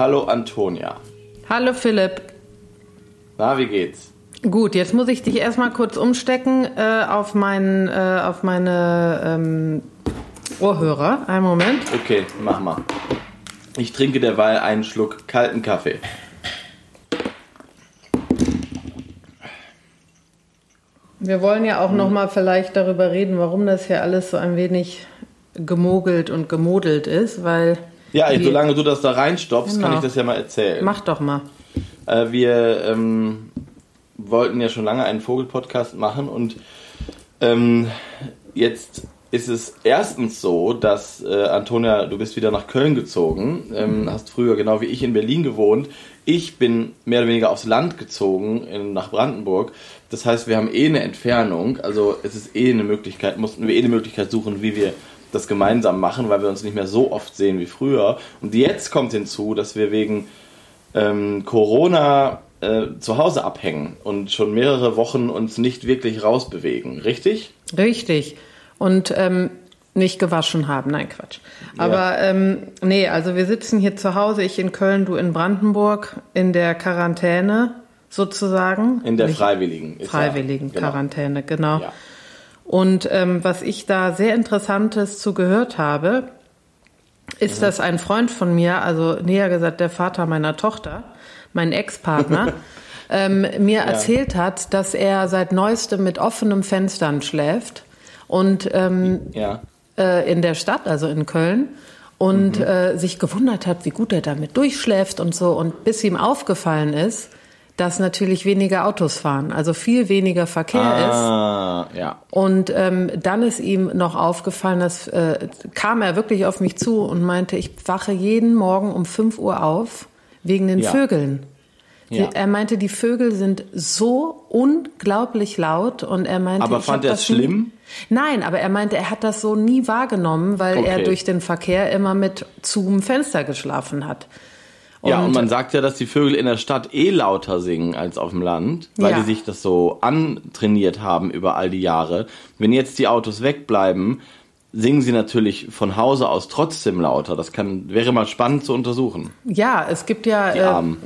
Hallo Antonia. Hallo Philipp. Na, wie geht's? Gut, jetzt muss ich dich erstmal kurz umstecken äh, auf, mein, äh, auf meine ähm, Ohrhörer. Einen Moment. Okay, mach mal. Ich trinke derweil einen Schluck kalten Kaffee. Wir wollen ja auch Hm. noch mal vielleicht darüber reden, warum das hier alles so ein wenig gemogelt und gemodelt ist, weil Ja, wir- solange du das da reinstopfst, kann Genau. ich das ja mal erzählen. mach doch mal. Äh, wir ähm, wollten ja schon lange einen Vogelpodcast machen und ähm, jetzt ist es erstens so, dass äh, Antonia, du bist wieder nach Köln gezogen, ähm, hast früher genau wie ich in Berlin gewohnt. Ich bin mehr oder weniger aufs Land gezogen, in, nach Brandenburg. Das heißt, wir haben eh eine Entfernung, also es ist eh eine Möglichkeit, mussten wir eh eine Möglichkeit suchen, wie wir das gemeinsam machen, weil wir uns nicht mehr so oft sehen wie früher. Und jetzt kommt hinzu, dass wir wegen ähm, Corona äh, zu Hause abhängen und schon mehrere Wochen uns nicht wirklich rausbewegen, richtig? Richtig. Und ähm, nicht gewaschen haben. Nein, Quatsch. Aber ähm, nee, also wir sitzen hier zu Hause, ich in Köln, du in Brandenburg, in der Quarantäne sozusagen. In der Nicht- freiwilligen. ist ja- freiwilligen genau. Quarantäne, genau. Ja. Und ähm, was ich da sehr Interessantes zu gehört habe, ist, dass ein Freund von mir, also näher gesagt der Vater meiner Tochter, mein Ex-Partner, ähm, mir erzählt hat, dass er seit neuestem mit offenem Fenstern schläft und ähm, Ja. äh, in der Stadt, also in Köln, und äh, sich gewundert hat, wie gut er damit durchschläft und so. Und bis ihm aufgefallen ist, dass natürlich weniger Autos fahren, also viel weniger Verkehr ist. Ah, ja. Und ähm, dann ist ihm noch aufgefallen, dass äh, kam er wirklich auf mich zu und meinte, ich wache jeden Morgen um 5 Uhr auf wegen den Ja. Vögeln. Ja. Er meinte, die Vögel sind so unglaublich laut und er meinte, Aber fand er es schlimm? Nie, nein, aber er meinte, er hat das so nie wahrgenommen, weil er Okay. durch den Verkehr immer mit zum Fenster geschlafen hat. Ja, und Und- man sagt ja, dass die Vögel in der Stadt eh lauter singen als auf dem Land, weil Ja. die sich das so antrainiert haben über all die Jahre. Wenn jetzt die Autos wegbleiben, singen sie natürlich von Hause aus trotzdem lauter. Das kann, wäre mal spannend zu untersuchen. Ja, es gibt ja Die Armen.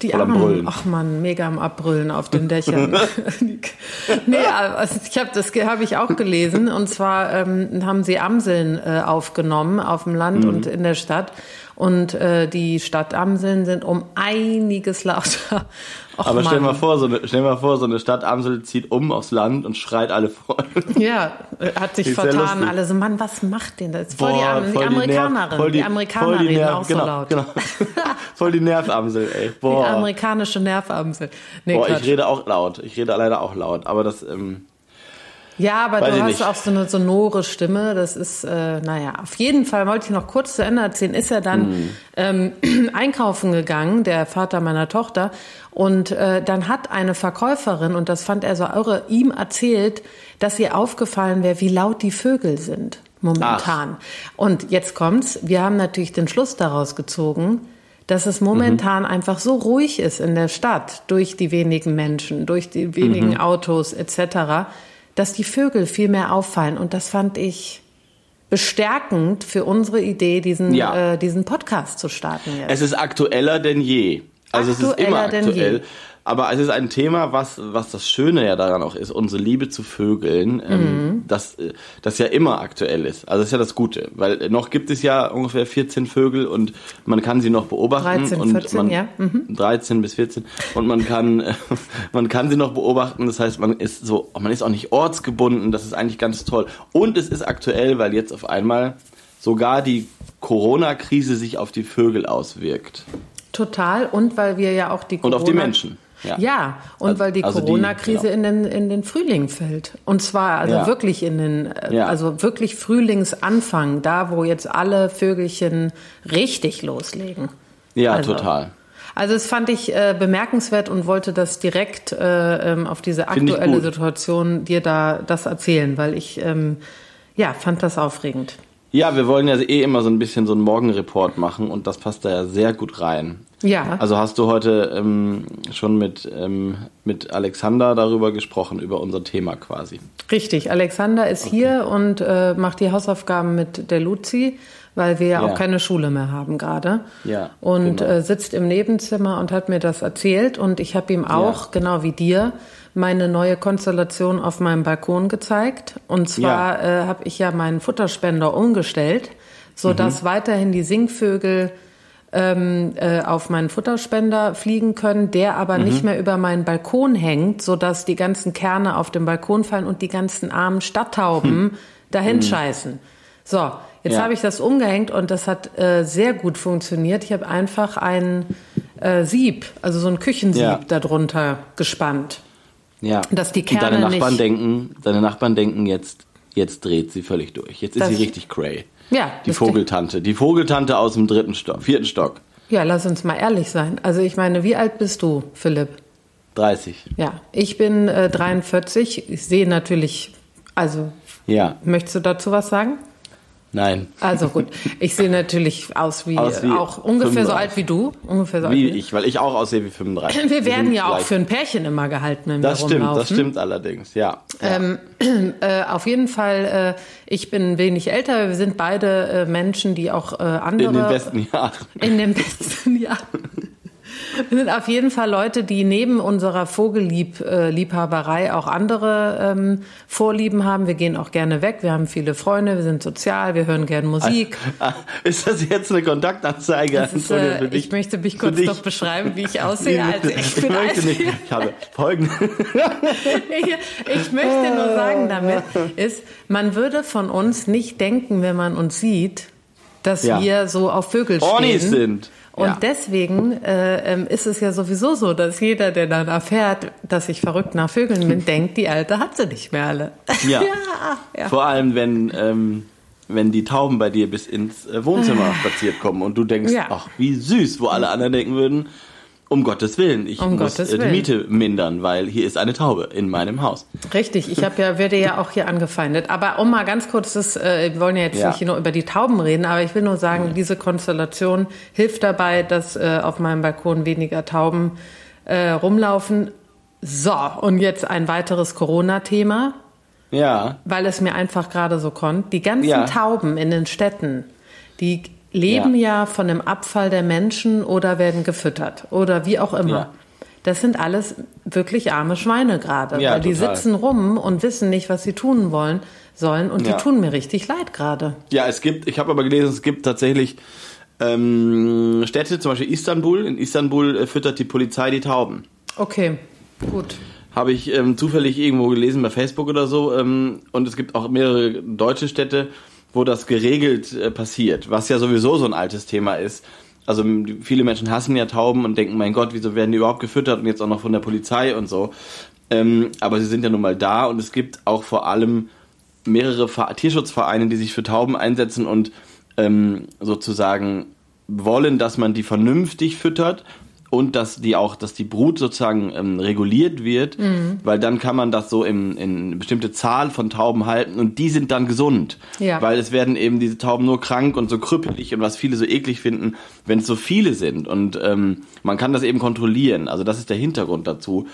die Voll am Armen. Brüllen. Ach man, mega am Abbrüllen auf den Dächern. nee, also ich habe das habe ich auch gelesen und zwar ähm, haben sie Amseln äh, aufgenommen auf dem Land Mhm. und in der Stadt und äh, die Stadtamseln sind um einiges lauter. Och, Aber stell mal vor, so eine, stell mal vor, so eine Stadtamsel zieht um aufs Land und schreit alle voll. Ja, äh, hat sich vertan. Alle so, Mann, was macht denn das? Voll die, Boah, die voll Amerikanerin. Nerv- voll die, Amerikaner die reden Nerv- auch genau, so laut. Genau. voll die Nervamsel, ey. Die Boah. amerikanische Nervamsel. Nee, Boah, Quatsch. ich rede auch laut. Ich rede leider auch laut. Aber das, ähm, Ja, aber Weiß du hast nicht. auch so eine sonore Stimme. Das ist, äh, naja, auf jeden Fall wollte ich noch kurz zu Ende erzählen. Ist er dann Mhm. ähm, einkaufen gegangen, der Vater meiner Tochter. Und äh, dann hat eine Verkäuferin, und das fand er so irre, ihm erzählt, dass ihr aufgefallen wäre, wie laut die Vögel sind momentan. Und jetzt kommt's. Wir haben natürlich den Schluss daraus gezogen, dass es momentan einfach so ruhig ist in der Stadt durch die wenigen Menschen, durch die wenigen Autos etc., dass die Vögel viel mehr auffallen. Und das fand ich bestärkend für unsere Idee, diesen, Ja. äh, diesen Podcast zu starten jetzt. es ist aktueller denn je. Also es ist Aktueller immer denn aktuell. Aber es ist ein Thema, was, was das Schöne ja daran auch ist, unsere Liebe zu Vögeln, ähm, Mhm. dass äh, das ja immer aktuell ist. Also das ist ja das Gute, weil noch gibt es ja ungefähr 14 Vögel und man kann sie noch beobachten. 13, und 14, man, ja. Mhm. 13 bis 14 und man kann, man kann sie noch beobachten. Das heißt, man ist so, man ist auch nicht ortsgebunden. Das ist eigentlich ganz toll. Und es ist aktuell, weil jetzt auf einmal sogar die Corona-Krise sich auf die Vögel auswirkt. Total. Und weil wir ja auch die Und Corona auf die Menschen. Ja. Ja, und Also- weil die also Corona-Krise genau. in, den, in den Frühling fällt. Und zwar also Ja. wirklich in den, äh, Ja. also wirklich Frühlingsanfang, da wo jetzt alle Vögelchen richtig loslegen. Ja, Also- total. Also das fand ich äh, bemerkenswert und wollte das direkt äh, ähm, auf diese aktuelle. Situation dir da das erzählen, weil ich ähm, ja fand das aufregend. Ja, wir wollen ja eh immer so ein bisschen so einen Morgenreport machen und das passt da ja sehr gut rein. Ja. Also hast du heute ähm, schon mit, ähm, mit Alexander darüber gesprochen, über unser Thema quasi. Richtig, Alexander ist okay. hier und äh, macht die Hausaufgaben mit der Luzi, weil wir ja auch keine Schule mehr haben gerade. Ja. Und genau. äh, sitzt im Nebenzimmer und hat mir das erzählt und ich habe ihm auch, ja. genau wie dir, meine neue Konstellation auf meinem Balkon gezeigt. Und zwar ja. äh, habe ich ja meinen Futterspender umgestellt, sodass mhm. weiterhin die Singvögel ähm, äh, auf meinen Futterspender fliegen können, der aber mhm. nicht mehr über meinen Balkon hängt, sodass die ganzen Kerne auf den Balkon fallen und die ganzen armen Stadttauben hm. dahin mhm. scheißen. So, jetzt ja. habe ich das umgehängt und das hat äh, sehr gut funktioniert. Ich habe einfach ein äh, Sieb, also so ein Küchensieb ja. darunter gespannt. Ja. Dass die Kerne und deine Nachbarn nicht denken, deine Nachbarn denken jetzt, jetzt dreht sie völlig durch. Jetzt ist sie richtig cray. Ja. Die Vogeltante. Die Vogeltante aus dem dritten Stock, vierten Stock. Ja, lass uns mal ehrlich sein. Also ich meine, wie alt bist du, Philipp? 30. Ja, ich bin äh, 43. Ich sehe natürlich, also ja. möchtest du dazu was sagen? Nein. Also gut, ich sehe natürlich aus wie, aus wie auch ungefähr 35. so alt wie du, ungefähr so wie alt ich, weil ich auch aussehe wie 35. Wir, wir werden ja auch für ein Pärchen immer gehalten, wenn das wir stimmt, rumlaufen. Das stimmt allerdings, ja. Ähm, äh, auf jeden Fall, äh, ich bin wenig älter. Wir sind beide äh, Menschen, die auch äh, andere in den besten Jahren. In den besten Jahren. Wir sind auf jeden Fall Leute, die neben unserer Vogelliebhaberei auch andere ähm, Vorlieben haben. Wir gehen auch gerne weg, wir haben viele Freunde, wir sind sozial, wir hören gerne Musik. Ah, ist das jetzt eine Kontaktanzeige? Ist, äh, ich möchte mich kurz doch beschreiben, wie ich aussehe. Also ich, ich, bin möchte nicht. Ich habe folgende. ich, ich möchte nur sagen damit, ist, man würde von uns nicht denken, wenn man uns sieht, dass ja. wir so auf Vögel stehen. Ornis sind. Und ja. deswegen äh, ähm, ist es ja sowieso so, dass jeder, der dann erfährt, dass ich verrückt nach Vögeln bin, denkt, die Alte hat sie nicht mehr alle. Ja. ja. Vor allem, wenn, ähm, wenn die Tauben bei dir bis ins äh, Wohnzimmer spaziert kommen und du denkst, ach, wie süß, wo alle anderen denken würden, um Gottes Willen, ich um muss äh, die Miete mindern, weil hier ist eine Taube in meinem Haus. Richtig, ich habe ja werde ja auch hier angefeindet. Aber um mal ganz kurz, das, äh, wir wollen ja jetzt ja. nicht nur über die Tauben reden, aber ich will nur sagen, ja. diese Konstellation hilft dabei, dass äh, auf meinem Balkon weniger Tauben äh, rumlaufen. So, und jetzt ein weiteres Corona-Thema. Ja. Weil es mir einfach gerade so kommt. Die ganzen ja. Tauben in den Städten, die leben ja. ja. von dem Abfall der Menschen oder werden gefüttert oder wie auch immer. Ja. Das sind alles wirklich arme Schweine gerade, ja, weil die sitzen rum und wissen nicht, was sie tun wollen sollen und die tun mir richtig leid gerade. Ja, es gibt, ich habe aber gelesen, es gibt tatsächlich ähm, Städte, zum Beispiel Istanbul. In Istanbul äh, füttert die Polizei die Tauben. Okay, gut habe ich ähm, zufällig irgendwo gelesen bei Facebook oder so. Ähm, und es gibt auch mehrere deutsche Städte, wo das geregelt äh, passiert, was ja sowieso so ein altes Thema ist. Also viele Menschen hassen ja Tauben und denken, mein Gott, wieso werden die überhaupt gefüttert und jetzt auch noch von der Polizei und so. Ähm, aber sie sind ja nun mal da und es gibt auch vor allem mehrere Tierschutzvereine, die sich für Tauben einsetzen und ähm, sozusagen wollen, dass man die vernünftig füttert und dass die auch, dass die Brut sozusagen ähm, reguliert wird, mhm. weil dann kann man das so in, in eine bestimmte Zahl von Tauben halten und die sind dann gesund. Ja. Weil es werden eben diese Tauben nur krank und so krüppelig und was viele so eklig finden, wenn es so viele sind. Und ähm, man kann das eben kontrollieren. Also das ist der Hintergrund dazu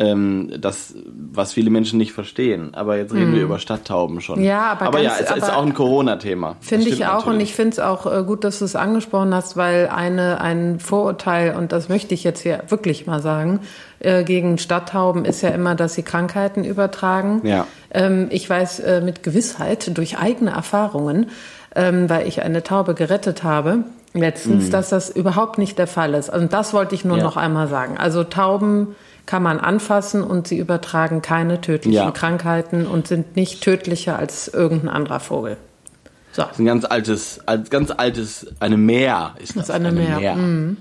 ähm, das, was viele Menschen nicht verstehen. Aber jetzt reden mm. wir mhm. über Stadttauben schon. Ja, aber, aber ganz, ja, es ist auch ein Corona-Thema. Finde ich auch natürlich. und ich finde es auch äh, gut, dass du es angesprochen hast, weil eine, ein Vorurteil, und das möchte ich jetzt hier wirklich mal sagen, äh, gegen Stadttauben ist ja immer, dass sie Krankheiten übertragen. Ja. Ähm, ich weiß äh, mit Gewissheit durch eigene Erfahrungen, ähm, weil ich eine Taube gerettet habe, letztens, mm. dass das überhaupt nicht der Fall ist. Und das wollte ich nur ja. noch einmal sagen. Also Tauben kann man anfassen und sie übertragen keine tödlichen ja. Krankheiten und sind nicht tödlicher als irgendein anderer Vogel. So. Das ist ein ganz altes, ganz altes, eine Meer ist das. das ist eine, eine Meer. Meer. Mhm.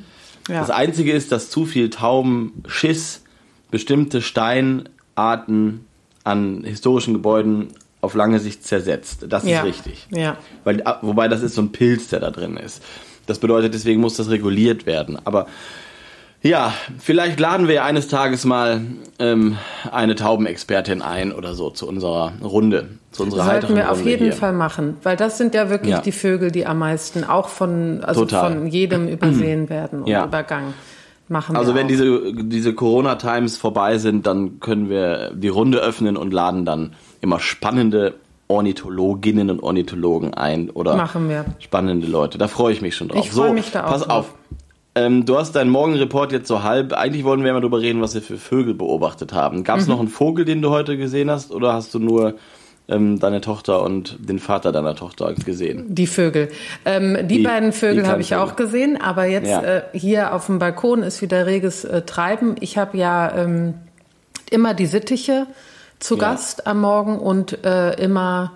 Ja. Das Einzige ist, dass zu viel Taubenschiss bestimmte Steinarten an historischen Gebäuden auf lange Sicht zersetzt. Das ist ja. richtig. Ja. Weil, wobei das ist so ein Pilz, der da drin ist. Das bedeutet, deswegen muss das reguliert werden. Aber Ja, vielleicht laden wir ja eines Tages mal ähm, eine Taubenexpertin ein oder so zu unserer Runde, zu unserer Sollten wir auf Runde jeden hier. Fall machen, weil das sind ja wirklich Ja. die Vögel, die am meisten auch von, also Total. von jedem übersehen werden und Ja. übergangen. Machen Also wenn auch. diese, diese Corona-Times vorbei sind, dann können wir die Runde öffnen und laden dann immer spannende Ornithologinnen und Ornithologen ein oder Machen wir. spannende Leute. Da freue ich mich schon drauf. Ich freu so, mich da auch pass drauf. auf. Ähm, du hast deinen Morgenreport jetzt so halb. Eigentlich wollen wir mal drüber reden, was wir für Vögel beobachtet haben. Gab es Mhm. noch einen Vogel, den du heute gesehen hast, oder hast du nur ähm, deine Tochter und den Vater deiner Tochter gesehen? Die Vögel. Ähm, die, Die- beiden Vögel habe ich Vögel. auch gesehen, aber jetzt Ja. äh, hier auf dem Balkon ist wieder reges äh, Treiben. Ich habe ja ähm, immer die Sittiche zu Ja. Gast am Morgen und äh, immer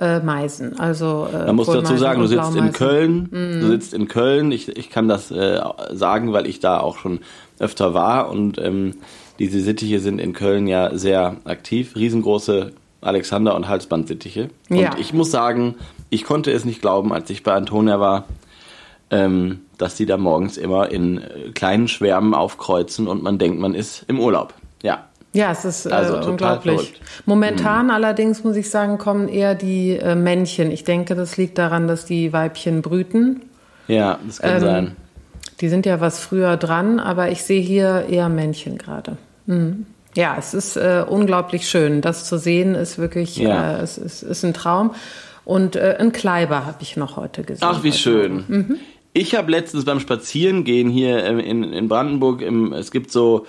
äh, Meisen. Also äh, Man muss dazu sagen, du und sitzt in. Köln. Mhm. Du sitzt in Köln. Ich, ich kann das äh, sagen, weil ich da auch schon öfter war. Und ähm, diese Sittiche sind in Köln ja sehr aktiv. Riesengroße Alexander- und Halsbandsittiche. Und Ja. ich muss sagen, ich konnte es nicht glauben, als ich bei Antonia war, ähm, dass die da morgens immer in äh, kleinen Schwärmen aufkreuzen und man denkt, man ist im Urlaub. Ja. Ja, es ist äh, Also unglaublich. verrückt. Mhm. Momentan allerdings muss ich sagen, kommen eher die äh, Männchen. Ich denke, das liegt daran, dass die Weibchen brüten. Ja, das kann Ähm, sein. Die sind ja was früher dran, aber ich sehe hier eher Männchen gerade. Mhm. Ja, es ist äh, unglaublich schön. Das zu sehen ist wirklich, Ja. äh, es ist, ist ein Traum. Und äh, ein Kleiber habe ich noch heute gesehen. Ach, wie heute schön. Morgen. Ich habe letztens beim Spazierengehen hier ähm, in, in Brandenburg, im, es gibt so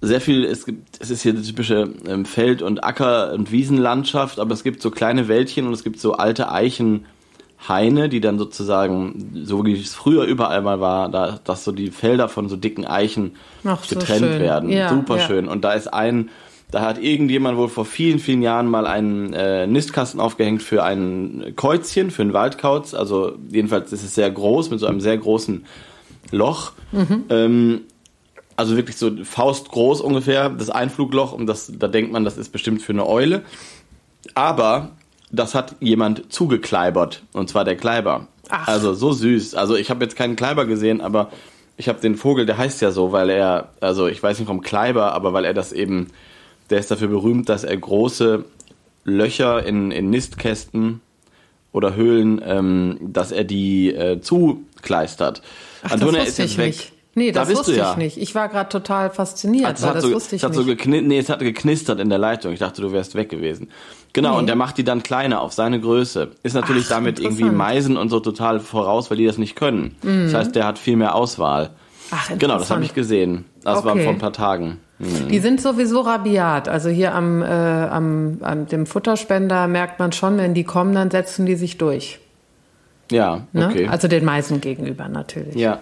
sehr viel, es gibt, es ist hier die typische ähm, Feld- und Acker- und Wiesenlandschaft, aber es gibt so kleine Wäldchen und es gibt so alte Eichenhaine, die dann sozusagen, so wie es früher überall mal war, da, dass so die Felder von so dicken Eichen Ach, so getrennt schön. werden. Ja, Super ja. schön. Und da ist ein, da hat irgendjemand wohl vor vielen, vielen Jahren mal einen äh, Nistkasten aufgehängt für ein Käuzchen, für einen Waldkauz. Also jedenfalls ist es sehr groß, mit so einem sehr großen Loch. Mhm. Ähm, also wirklich so faustgroß ungefähr, das Einflugloch. Und das, da denkt man, das ist bestimmt für eine Eule. Aber das hat jemand zugekleibert. Und zwar der Kleiber. Ach. Also so süß. Also ich habe jetzt keinen Kleiber gesehen, aber ich habe den Vogel, der heißt ja so, weil er, also ich weiß nicht vom Kleiber, aber weil er das eben, der ist dafür berühmt, dass er große Löcher in, in Nistkästen oder Höhlen, ähm, dass er die äh, zukleistert. Ach, das wusste ich nicht. Nee, Da das bist wusste ja. ich nicht. Ich war gerade total fasziniert, Es weil hat, das so, wusste ich es hat so nicht. gekni nee, es hat geknistert in der Leitung. Ich dachte, du wärst weg gewesen. Genau, Nee. und der macht die dann kleiner auf seine Größe. Ist natürlich Ach, damit irgendwie. Mhm. Meisen und so total voraus, weil die das nicht können. Das heißt, der hat viel mehr Auswahl. Ach, Genau, das habe ich gesehen. Das war Okay. vor ein paar Tagen. Die sind sowieso rabiat. Also hier am, äh, am, an dem Futterspender merkt man schon, wenn die kommen, dann setzen die sich durch. Ja, Ne? okay. Also den Meisen gegenüber natürlich. Ja.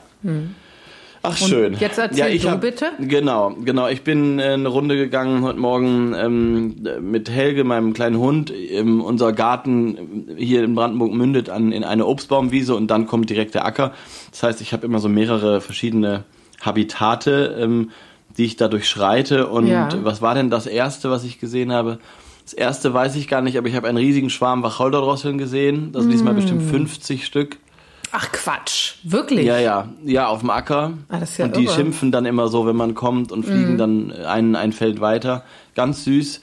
Ach schön. jetzt erzähl ja, ich du hab, bitte. Genau, genau. Ich bin äh, eine Runde gegangen heute Morgen ähm, mit Helge, meinem kleinen Hund. Ähm, unser Garten hier in Brandenburg mündet an, in eine Obstbaumwiese und dann kommt direkt der Acker. Das heißt, ich habe immer so mehrere verschiedene Habitate, ähm, die ich da durchschreite. Und Ja. was war denn das erste, was ich gesehen habe? Das erste weiß ich gar nicht, aber ich habe einen riesigen Schwarm Wacholderdrosseln gesehen. Das diesmal Mm. bestimmt 50 Stück. Ach Quatsch, wirklich? Ja, ja, ja, auf dem Acker. Ah, das ist ja und die irre. Mhm. schimpfen dann immer so, wenn man kommt und fliegen dann ein, ein Feld weiter. Ganz süß.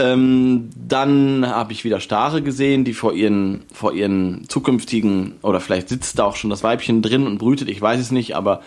Ähm, dann habe ich wieder Stare gesehen, die vor ihren, vor ihren zukünftigen, oder vielleicht sitzt da auch schon das Weibchen drin und brütet, ich weiß es nicht, aber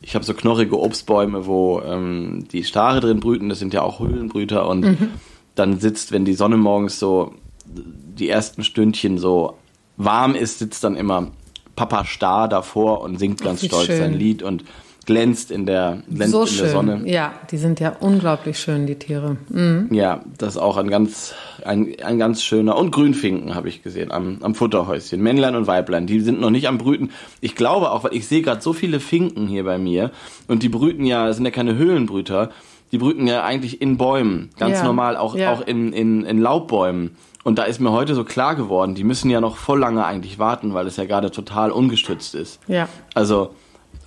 ich habe so knorrige Obstbäume, wo ähm, die Stare drin brüten, das sind ja auch Höhlenbrüter und Mhm. dann sitzt, wenn die Sonne morgens so die ersten Stündchen so warm ist, sitzt dann immer Papa Star davor und singt ganz wie stolz schön. sein Lied und glänzt in der, glänzt so in schön. der Sonne. Ja, die sind ja unglaublich schön, die Tiere. Mhm. Ja, das ist auch ein ganz, ein, ein ganz schöner. Und Grünfinken habe ich gesehen am, am Futterhäuschen. Männlein und Weiblein, die sind noch nicht am Brüten. Ich glaube auch, weil ich sehe gerade so viele Finken hier bei mir und die brüten ja, das sind ja keine Höhlenbrüter, die brüten ja eigentlich in Bäumen, ganz Ja, normal, auch, ja. auch in, in, in Laubbäumen. Und da ist mir heute so klar geworden, die müssen ja noch voll lange eigentlich warten, weil es ja gerade total ungestützt ist. Ja. Also,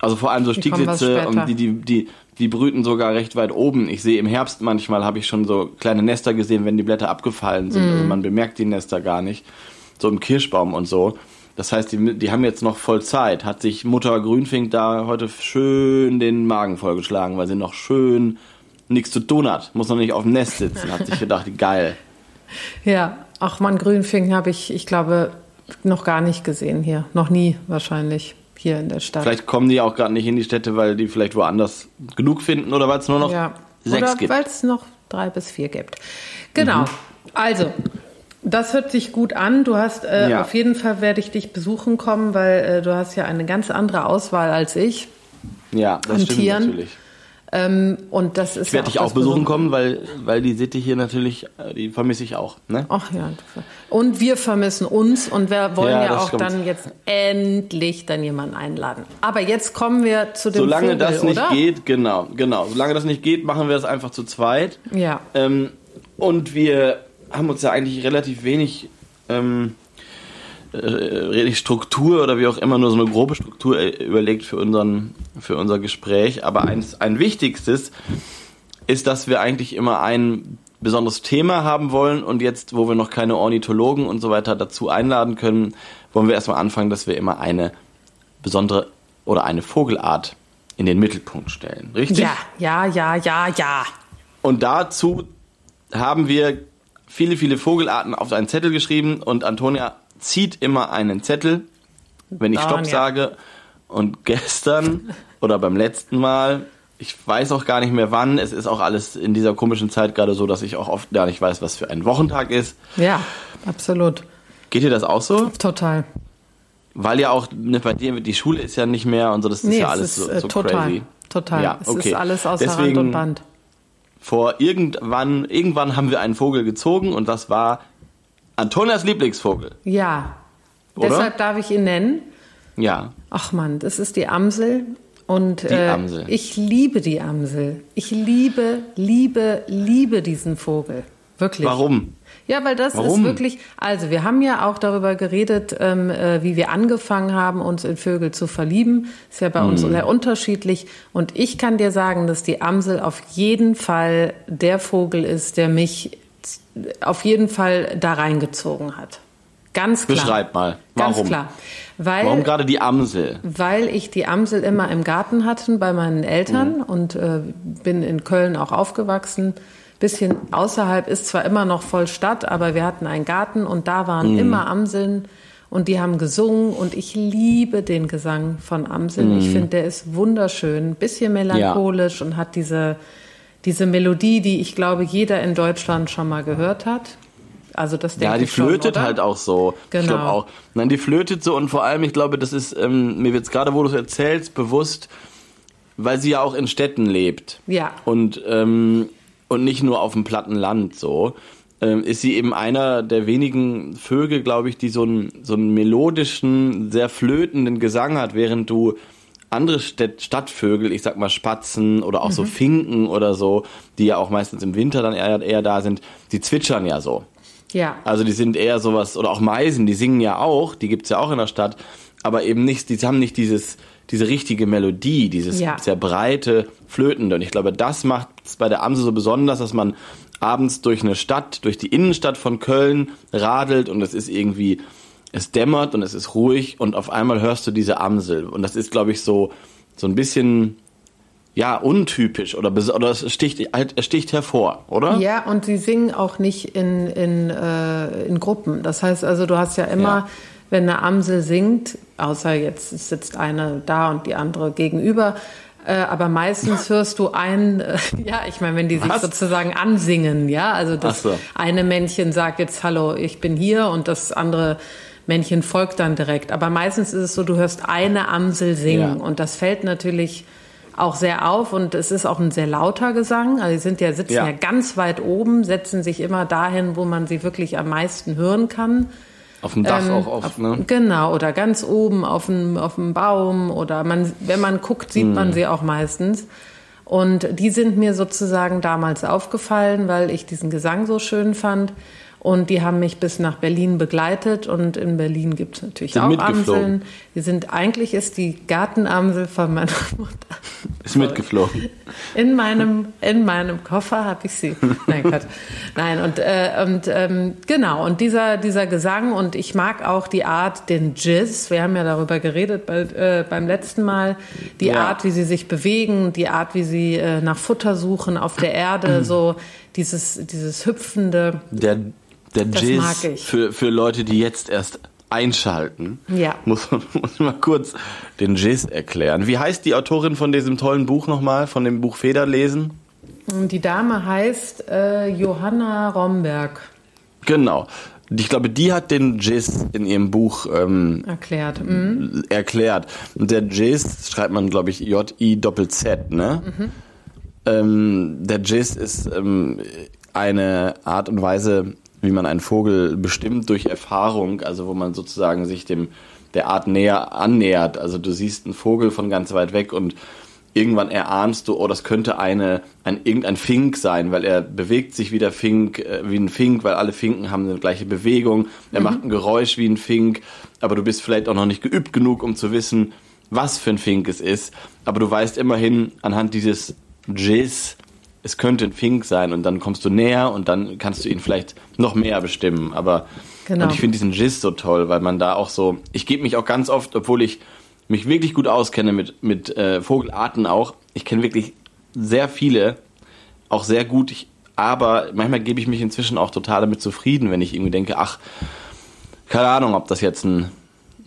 also vor allem so Die Stieglitze und die, die, die, die brüten sogar recht weit oben. Ich sehe im Herbst manchmal habe ich schon so kleine Nester gesehen, wenn die Blätter abgefallen sind. Mhm. Also man bemerkt die Nester gar nicht. So im Kirschbaum und so. Das heißt, die, die haben jetzt noch voll Zeit. Hat sich Mutter Grünfink da heute schön den Magen vollgeschlagen, weil sie noch schön nichts zu tun hat. Muss noch nicht auf dem Nest sitzen. Hat sich gedacht, geil. Ja, ach man, Grünfink habe ich, ich glaube, noch gar nicht gesehen hier. Noch nie wahrscheinlich hier in der Stadt. Vielleicht kommen die auch gerade nicht in die Städte, weil die vielleicht woanders genug finden oder weil es nur noch ja. sechs Oder gibt. weil es noch drei bis vier gibt. Genau. Mhm. Also, das hört sich gut an. Du hast äh, Ja. auf jeden Fall werde ich dich besuchen kommen, weil äh, du hast ja eine ganz andere Auswahl als ich. Ja, das an stimmt Tieren. natürlich. Ähm, und das ist Ich werde ja dich auch besuchen kommen, weil, weil die Sitte hier natürlich, äh, die vermisse ich auch. Ne? Ach ja. Und wir vermissen uns und wir wollen Ja, ja, auch stimmt. dann jetzt endlich dann jemanden einladen. Aber jetzt kommen wir zu dem Solange Vogel, das nicht oder? geht, genau, genau. Solange das nicht geht, machen wir das einfach zu zweit. Ja. Ähm, und wir haben uns ja eigentlich relativ wenig, ähm, äh, wenig Struktur oder wie auch immer, nur so eine grobe Struktur äh, überlegt für, unseren, für unser Gespräch. Aber eins, ein wichtigstes ist, dass wir eigentlich immer ein besonderes Thema haben wollen und jetzt, wo wir noch keine Ornithologen und so weiter dazu einladen können, wollen wir erstmal anfangen, dass wir immer eine besondere oder eine Vogelart in den Mittelpunkt stellen. Richtig? Ja, ja, ja, ja, ja. Und dazu haben wir viele, viele Vogelarten auf einen Zettel geschrieben und Antonia zieht immer einen Zettel, wenn ich Stopp sage. Und gestern oder beim letzten Mal, ich weiß auch gar nicht mehr wann, es ist auch alles in dieser komischen Zeit gerade so, dass ich auch oft gar nicht weiß, was für ein Wochentag ist. Ja, absolut. Geht dir das auch so? Total. Weil ja auch ne, bei dir, die Schule ist ja nicht mehr und so, das ist Nee, ja es alles ist so, äh, so total. crazy. Total. Ja, es okay. ist alles außer Rand Deswegen- und Band. vor irgendwann, irgendwann haben wir einen Vogel gezogen und das war Antonias Lieblingsvogel. Ja. Oder? Deshalb darf ich ihn nennen. Ja. Ach man, das ist die Amsel. Und Die äh, Amsel. ich liebe die Amsel. Ich liebe, liebe, liebe diesen Vogel. Wirklich. Warum? Ja, weil das Warum? ist wirklich, also wir haben ja auch darüber geredet, ähm, äh, wie wir angefangen haben, uns in Vögel zu verlieben. Ist ja bei uns Mhm. sehr unterschiedlich. Und ich kann dir sagen, dass die Amsel auf jeden Fall der Vogel ist, der mich auf jeden Fall da reingezogen hat. Ganz klar. Beschreib mal. Warum? Ganz klar. Weil, Warum gerade die Amsel? weil ich die Amsel immer im Garten hatte bei meinen Eltern Mhm. und äh, bin in Köln auch aufgewachsen. Bisschen außerhalb ist zwar immer noch voll Stadt, aber wir hatten einen Garten und da waren Mhm. immer Amseln und die haben gesungen und ich liebe den Gesang von Amseln. Mhm. Ich finde, der ist wunderschön, bisschen melancholisch und hat diese, diese Melodie, die ich glaube, jeder in Deutschland schon mal gehört hat. Also das denke Ja, die ich schon, flötet oder? halt auch so. Ich Genau. glaube auch. Nein, die flötet so und vor allem, ich glaube, das ist, ähm, mir jetzt gerade, wo du es erzählst, bewusst, weil sie ja auch in Städten lebt. Ja. Und, ähm, und nicht nur auf dem platten Land so. Ähm, ist sie eben einer der wenigen Vögel, glaube ich, die so einen, so einen melodischen, sehr flötenden Gesang hat, während du andere Städt Stadtvögel, ich sag mal Spatzen oder auch so Finken oder so, die ja auch meistens im Winter dann eher, eher da sind, die zwitschern ja so. Ja. Also die sind eher sowas, oder auch Meisen, die singen ja auch, die gibt's ja auch in der Stadt, aber eben nicht, die haben nicht dieses, diese richtige Melodie, dieses Ja. sehr breite, flötende. Und ich glaube, das macht es bei der Amsel so besonders, dass man abends durch eine Stadt, durch die Innenstadt von Köln radelt und es ist irgendwie, es dämmert und es ist ruhig und auf einmal hörst du diese Amsel. Und das ist, glaube ich, so, so ein bisschen, ja, untypisch oder, oder es sticht, halt, es sticht hervor, oder? Ja, und sie singen auch nicht in, in, äh, in Gruppen. Das heißt also, du hast ja immer, Ja. wenn eine Amsel singt, außer jetzt sitzt eine da und die andere gegenüber, äh, aber meistens hörst du ein, äh, ja, ich meine, wenn die sich Was? sozusagen ansingen, ja, also das so. eine Männchen sagt jetzt Hallo, ich bin hier und das andere Männchen folgt dann direkt. Aber meistens ist es so, du hörst eine Amsel singen Ja. und das fällt natürlich auch sehr auf und es ist auch ein sehr lauter Gesang. Also sie sind ja, sitzen ja. Ja. ganz weit oben, setzen sich immer dahin, wo man sie wirklich am meisten hören kann. Auf dem Dach Ähm, auch oft, auf, ne? Genau, oder ganz oben auf dem, auf dem Baum oder man, wenn man guckt, sieht Hm. man sie auch meistens. Und die sind mir sozusagen damals aufgefallen, weil ich diesen Gesang so schön fand. Und die haben mich bis nach Berlin begleitet und in Berlin gibt es natürlich Sind auch. Amseln. Wir sind, eigentlich ist die Gartenamsel von meiner Mutter. Ist mitgeflogen. In meinem, in meinem Koffer habe ich sie. Nein, Gott. Nein, und, äh, und ähm, genau, und dieser, dieser Gesang und ich mag auch die Art, den Jizz, wir haben ja darüber geredet bei, äh, beim letzten Mal, die Ja. Art, wie sie sich bewegen, die Art, wie sie äh, nach Futter suchen auf der. Erde, so dieses, dieses hüpfende. Der, der Das Jizz. Für, für Leute, die jetzt erst einschalten, Ja. muss, man- muss mal kurz den Jizz erklären. Wie heißt die Autorin von diesem tollen Buch nochmal, von dem Buch Federlesen? Die Dame heißt äh, Johanna Romberg. Genau. Ich glaube, die hat den Jizz in ihrem Buch ähm, Erklärt. Mhm. erklärt. Und der Jizz schreibt man, glaube ich, J-I-Z-Z, ne? Ähm, der Jizz ist ähm, eine Art und Weise, wie man einen Vogel bestimmt durch Erfahrung, also wo man sozusagen sich dem der Art näher annähert. Also du siehst einen Vogel von ganz weit weg und irgendwann erahnst du, oh, das könnte eine, ein, irgendein Fink sein, weil er bewegt sich wie der Fink, äh, wie ein Fink, weil alle Finken haben eine gleiche Bewegung. Er macht ein Geräusch wie ein Fink, aber du bist vielleicht auch noch nicht geübt genug, um zu wissen, was für ein Fink es ist. Aber du weißt immerhin anhand dieses Jizz, es könnte ein Fink sein und dann kommst du näher und dann kannst du ihn vielleicht noch mehr bestimmen. Aber Genau. und ich finde diesen Jizz so toll, weil man da auch so, ich gebe mich auch ganz oft, obwohl ich mich wirklich gut auskenne mit, mit äh, Vogelarten auch, ich kenne wirklich sehr viele, auch sehr gut, ich, aber manchmal gebe ich mich inzwischen auch total damit zufrieden, wenn ich irgendwie denke, ach, keine Ahnung, ob das jetzt ein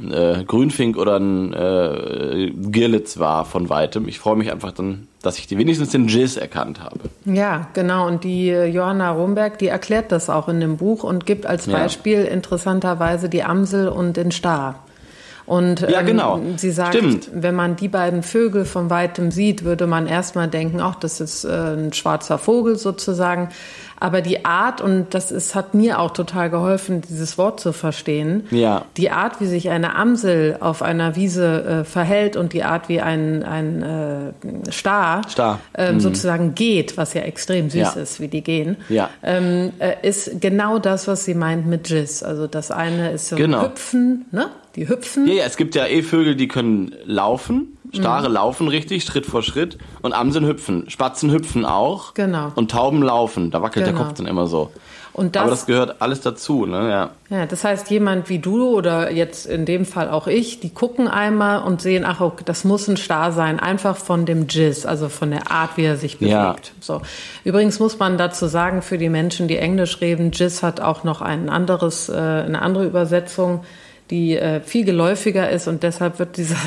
äh, Grünfink oder ein äh, Girlitz war von weitem. Ich freue mich einfach dann, dass ich die wenigstens den Jizz erkannt habe. Ja, genau. Und die äh, Johanna Romberg, die erklärt das auch in dem Buch und gibt als Ja. Beispiel interessanterweise die Amsel und den Star. Und Ja, genau. sie sagt, Stimmt. wenn man die beiden Vögel von weitem sieht, würde man erstmal denken, ach, das ist äh, ein schwarzer Vogel sozusagen. Aber die Art, und das ist, hat mir auch total geholfen, dieses Wort zu verstehen, Ja. die Art, wie sich eine Amsel auf einer Wiese äh, verhält und die Art, wie ein, ein äh, Star, Star. Ähm, sozusagen geht, was ja extrem süß Ja. ist, wie die gehen, Ja. ähm, äh, ist genau das, was sie meint mit Jizz. Also das eine ist so Genau. ein Hüpfen, ne? Die hüpfen. Ja, ja, es gibt ja eh Vögel, die können laufen, Stare Mhm. laufen richtig, Schritt vor Schritt und Amseln hüpfen. Spatzen hüpfen auch. Genau. Und Tauben laufen, da wackelt Genau. der Kopf dann immer so. Und das, Aber das gehört alles dazu, ne? Ja. ja, das heißt, jemand wie du oder jetzt in dem Fall auch ich, die gucken einmal und sehen, ach, okay, das muss ein Star sein, einfach von dem Jizz, also von der Art, wie er sich bewegt. Ja. So. Übrigens muss man dazu sagen, für die Menschen, die Englisch reden, Jizz hat auch noch ein anderes, äh, eine andere Übersetzung, die äh, viel geläufiger ist und deshalb wird dieser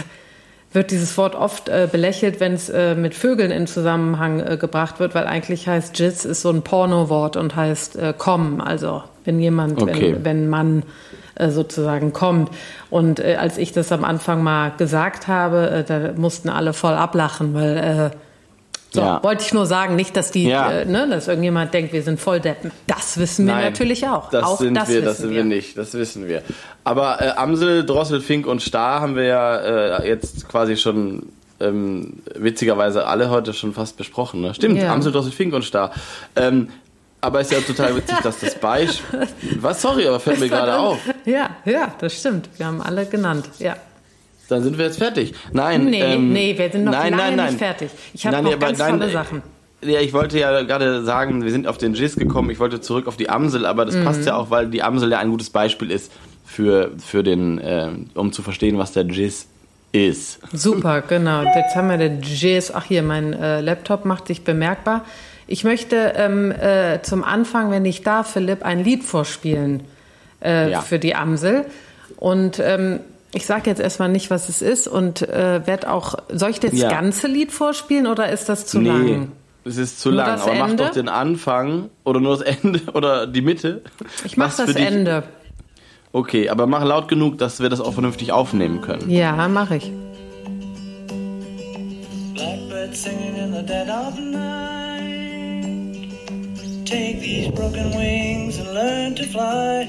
wird dieses Wort oft äh, belächelt, wenn es äh, mit Vögeln in Zusammenhang äh, gebracht wird, weil eigentlich heißt Jizz ist so ein Porno-Wort und heißt äh, kommen, also wenn jemand, Okay. wenn, wenn man äh, sozusagen kommt. Und äh, als ich das am Anfang mal gesagt habe, äh, da mussten alle voll ablachen, weil so, Ja. wollte ich nur sagen, nicht, dass die, Ja. äh, ne, dass irgendjemand denkt, wir sind voll Deppen. Das wissen wir Nein, natürlich auch. Das auch sind das wir, das sind wir. nicht, das wissen wir. Aber äh, Amsel, Drossel, Fink und Star haben wir ja äh, jetzt quasi schon ähm, witzigerweise alle heute schon fast besprochen. Ne? Stimmt, Ja. Amsel, Drossel, Fink und Star. Ähm, aber ist ja total witzig, dass das Beispiel. Was? Sorry, aber fällt mir gerade auf. Ja, ja, das stimmt. Wir haben alle genannt. Ja. Dann sind wir jetzt fertig. Nein, Nee, ähm, nee, wir sind noch nein, lange nein, nein. nicht fertig. Ich habe noch aber ganz tolle äh, Sachen. Ja, ich wollte ja gerade sagen, wir sind auf den Jizz gekommen. Ich wollte zurück auf die Amsel, aber das passt ja auch, weil die Amsel ja ein gutes Beispiel ist für, für den, äh, um zu verstehen, was der Jizz ist. Super, genau. Jetzt haben wir den Jizz. Ach hier, mein äh, Laptop macht sich bemerkbar. Ich möchte ähm, äh, zum Anfang, wenn ich darf, Philipp, ein Lied vorspielen äh, Ja. für die Amsel. Und ähm, ich sage jetzt erstmal nicht, was es ist und äh, werde auch. Soll ich das Ja. ganze Lied vorspielen oder ist das zu lang? es ist zu Nur lang. Aber mach Ende? doch den Anfang oder nur das Ende oder die Mitte. Ich mache Was das Ende. Okay, aber mach laut genug, dass wir das auch vernünftig aufnehmen können. Ja, mache ich. Blackbird singing in the dead of night. Take these broken wings and learn to fly.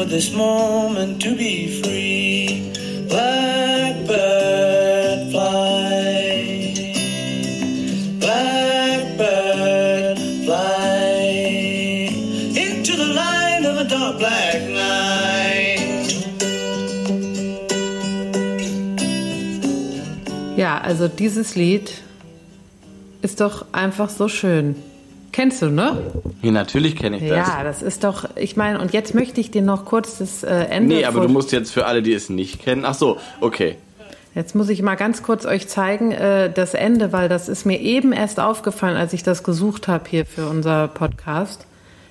for this moment to be free. Blackbird fly. Blackbird fly into the light of a dark black night. Ja, also dieses Lied ist doch einfach so schön. Kennst du, ne? Ja, natürlich kenne ich das. Ja, das ist doch, ich meine, und jetzt möchte ich dir noch kurz das äh, Ende. Nee, aber du musst jetzt für alle, die es nicht kennen. Ach so, okay. Jetzt muss ich mal ganz kurz euch zeigen, äh, das Ende, weil das ist mir eben erst aufgefallen, als ich das gesucht habe hier für unser Podcast,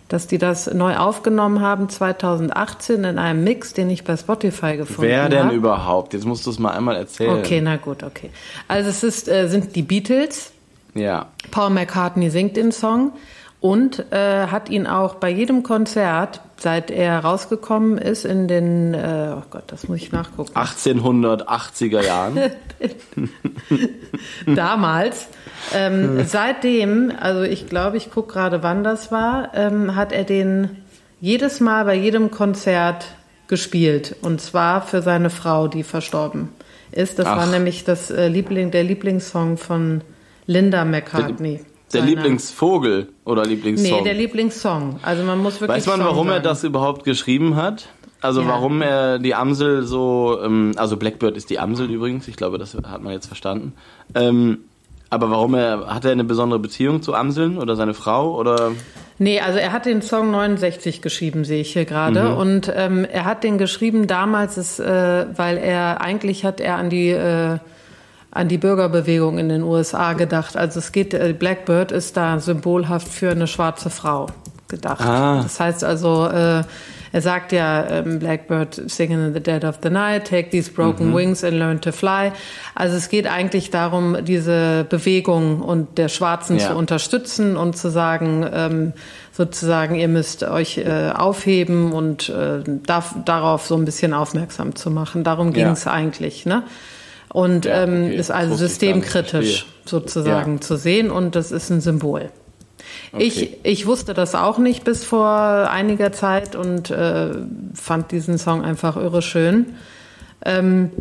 dass die das neu aufgenommen haben 2018 in einem Mix, den ich bei Spotify gefunden Wer habe. denn überhaupt? Jetzt musst du es mal einmal erzählen. Okay, na gut, okay. Also es ist, äh, sind die Beatles. Ja. Paul McCartney singt den Song und äh, hat ihn auch bei jedem Konzert, seit er rausgekommen ist in den, äh, oh Gott, das muss ich nachgucken. 1880er Jahren. damals. Ähm, seitdem, also ich glaube, ich gucke gerade, wann das war, ähm, hat er den jedes Mal bei jedem Konzert gespielt. Und zwar für seine Frau, die verstorben ist. Das Ach. war nämlich das äh, Liebling, der Lieblingssong von Linda McCartney. Der Seiner- Lieblingsvogel oder Lieblingssong. Nee, der Lieblingssong. Also man muss wirklich Weiß man, Song warum er sagen. das überhaupt geschrieben hat? Also Ja. warum er die Amsel so, ähm, also Blackbird ist die Amsel übrigens, ich glaube, das hat man jetzt verstanden. Ähm, aber warum er, hat er eine besondere Beziehung zu Amseln oder seine Frau oder? Nee, also er hat den Song 69 geschrieben, sehe ich hier gerade. Mhm. Und ähm, er hat den geschrieben damals, ist, äh, weil er eigentlich hat er an die äh, an die Bürgerbewegung in den USA gedacht. Also es geht, äh, Blackbird ist da symbolhaft für eine schwarze Frau gedacht. Ah. Das heißt also, äh, er sagt ja, ähm, Blackbird singing in the dead of the night, take these broken wings and learn to fly. Also es geht eigentlich darum, diese Bewegung und der Schwarzen Ja. zu unterstützen und zu sagen, ähm, sozusagen, ihr müsst euch äh, aufheben und äh, darf, darauf so ein bisschen aufmerksam zu machen. Darum ging Ja. es eigentlich. Ne? Und Ja, ähm, okay, ist also ich systemkritisch sozusagen Ja. zu sehen und das ist ein Symbol. Ich, Okay. ich wusste das auch nicht bis vor einiger Zeit und äh, fand diesen Song einfach irre schön. Ähm,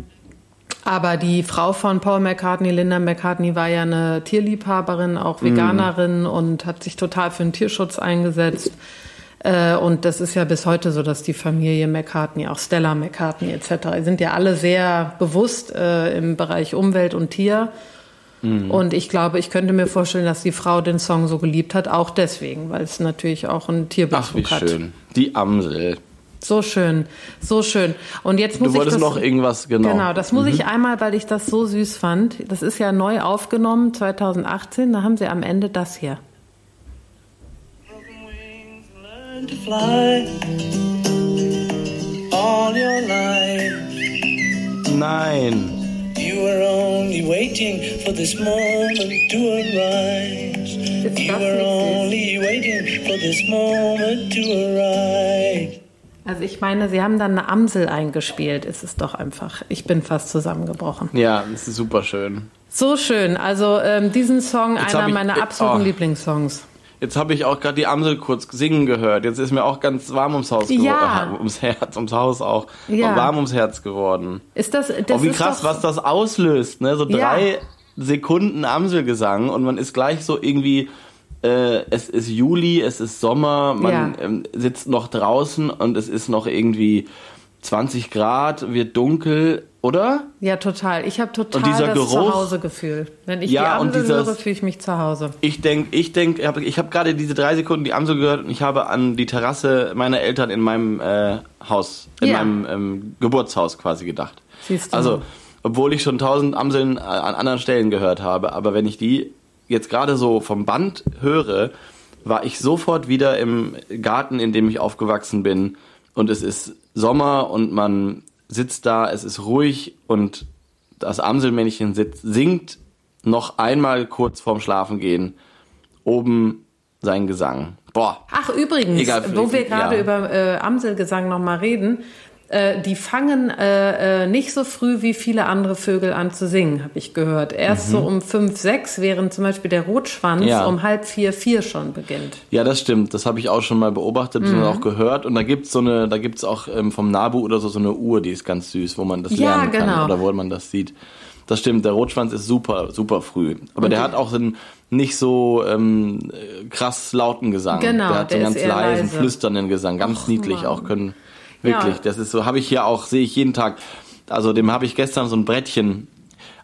aber die Frau von Paul McCartney, Linda McCartney, war ja eine Tierliebhaberin, auch Veganerin und hat sich total für den Tierschutz eingesetzt. Äh, und das ist ja bis heute so, dass die Familie McCartney, auch Stella McCartney etc., sind ja alle sehr bewusst äh, im Bereich Umwelt und Tier. Und ich glaube, ich könnte mir vorstellen, dass die Frau den Song so geliebt hat, auch deswegen, weil es natürlich auch einen Tierbezug Ach, wie hat. schön. Die Amsel. So schön, so schön. Und jetzt muss Du wolltest ich das, noch irgendwas, genau. Genau, das muss ich einmal, weil ich das so süß fand. Das ist ja neu aufgenommen, 2018. Da haben sie am Ende das hier. To fly. All your life, Nein. you were only waiting for this moment to arise. You were only waiting for this moment to arrive. Also ich meine, sie haben dann eine Amsel eingespielt. Es ist doch einfach, ich bin fast zusammengebrochen. Ja, das ist super schön. So schön. Also ähm, diesen Song, Jetzt einer ich- meiner absoluten oh. Lieblingssongs. Jetzt habe ich auch gerade die Amsel kurz singen gehört. Jetzt ist mir auch ganz warm ums Haus geworden. Ja. Äh, ums Herz, ums Haus auch. Ja. Warm ums Herz geworden. Ist das, das oh, wie krass, was das auslöst, ne? So Ja. drei Sekunden Amselgesang und man ist gleich so irgendwie, äh, es ist Juli, es ist Sommer, man Ja. ähm, sitzt noch draußen und es ist noch irgendwie 20 Grad, wird dunkel, oder? Ja, total. Ich habe total Und dieser das Geruch- Zuhausegefühl. Wenn ich Ja, die Amsel dieses- höre, fühle ich mich zu Hause. Ich denke, ich denke, ich habe hab gerade diese drei Sekunden die Amsel gehört und ich habe an die Terrasse meiner Eltern in meinem äh, Haus, in Ja. meinem ähm, Geburtshaus quasi gedacht. Siehst du. Also, obwohl ich schon tausend Amseln äh, an anderen Stellen gehört habe, aber wenn ich die jetzt gerade so vom Band höre, war ich sofort wieder im Garten, in dem ich aufgewachsen bin und es ist Sommer und man sitzt da, es ist ruhig und das Amselmännchen sitzt, singt noch einmal kurz vorm Schlafengehen oben sein Gesang. Boah. Ach, übrigens, Egal, wo wir gerade ja. über äh, Amselgesang nochmal reden, äh, die fangen äh, äh, nicht so früh wie viele andere Vögel an zu singen, habe ich gehört. Erst so um fünf, sechs, während zum Beispiel der Rotschwanz Mhm. Ja. um halb vier, vier schon beginnt. Ja, das stimmt. Das habe ich auch schon mal beobachtet Mhm. und auch gehört. Und da gibt's so eine, da gibt's auch ähm, vom Nabu oder so so eine Uhr, die ist ganz süß, wo man das Ja, lernen kann genau. oder wo man das sieht. Das stimmt. Der Rotschwanz ist super, super früh. Aber der hat auch so einen nicht so ähm, äh, krass lauten Gesang. Genau, der hat so einen ganz leisen, leise. flüsternden Gesang, ganz niedlich auch können. Wirklich, Ja. das ist so, habe ich hier auch, sehe ich jeden Tag. Also dem habe ich gestern so ein Brettchen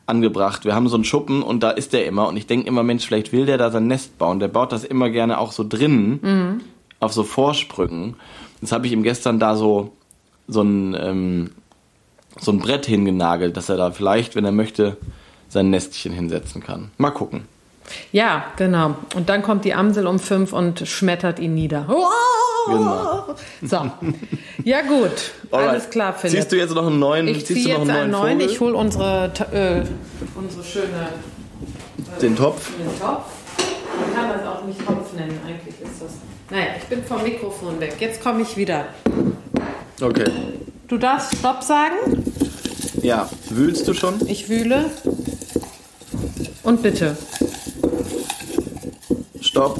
angebracht. Wir haben so einen Schuppen und da ist der immer. Und ich denke immer, Mensch, vielleicht will der da sein Nest bauen. Der baut das immer gerne auch so drinnen, auf so Vorsprüngen. Jetzt habe ich ihm gestern da so, so ein, ähm, so ein Brett hingenagelt, dass er da vielleicht, wenn er möchte, sein Nestchen hinsetzen kann. Mal gucken. Ja, genau. Und dann kommt die Amsel um fünf und schmettert ihn nieder. Genau. So. Ja, gut. Alright. Alles klar, Philipp. Ziehst du jetzt noch einen neuen, ich ziehe jetzt einen einen neuen. Vogel? Ich hole unsere, äh, unsere schöne Den Topf? den Topf. Man kann das auch nicht Topf nennen, eigentlich ist das. Naja, ich bin vom Mikrofon weg. Jetzt komme ich wieder. Okay. Du darfst Stopp sagen. Ja, wühlst du schon? Ich wühle. Und bitte. Stopp.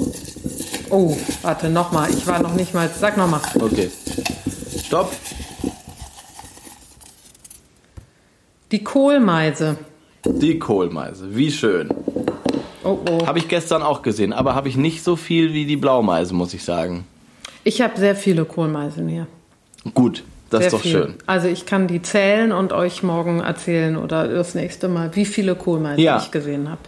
Oh, warte, nochmal. Ich war noch nicht mal. Sag nochmal. Okay. Stopp. Die Kohlmeise. Die Kohlmeise. Wie schön. Oh, oh. Habe ich gestern auch gesehen, aber habe ich nicht so viel wie die Blaumeise, muss ich sagen. Ich habe sehr viele Kohlmeisen hier. Gut, das Sehr ist doch viel. schön. Also ich kann die zählen und euch morgen erzählen oder das nächste Mal, wie viele Kohlmeisen Ja. ich gesehen habe.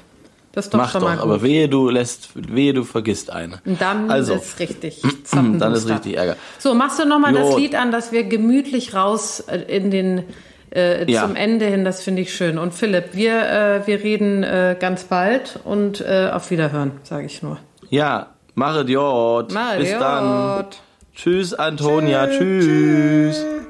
Das doch Mach doch, gut. aber wehe du lässt, wehe du vergisst eine. Und dann also, ist richtig dann ist richtig Ärger. So, machst du nochmal das Lied an, dass wir gemütlich raus äh, in den äh, Ja. zum Ende hin, das finde ich schön. Und Philipp, wir, äh, wir reden äh, ganz bald und äh, auf Wiederhören, sage ich nur. Ja, mache Jod. Bis dann. Tschüss, Antonia. Tschüss. Morning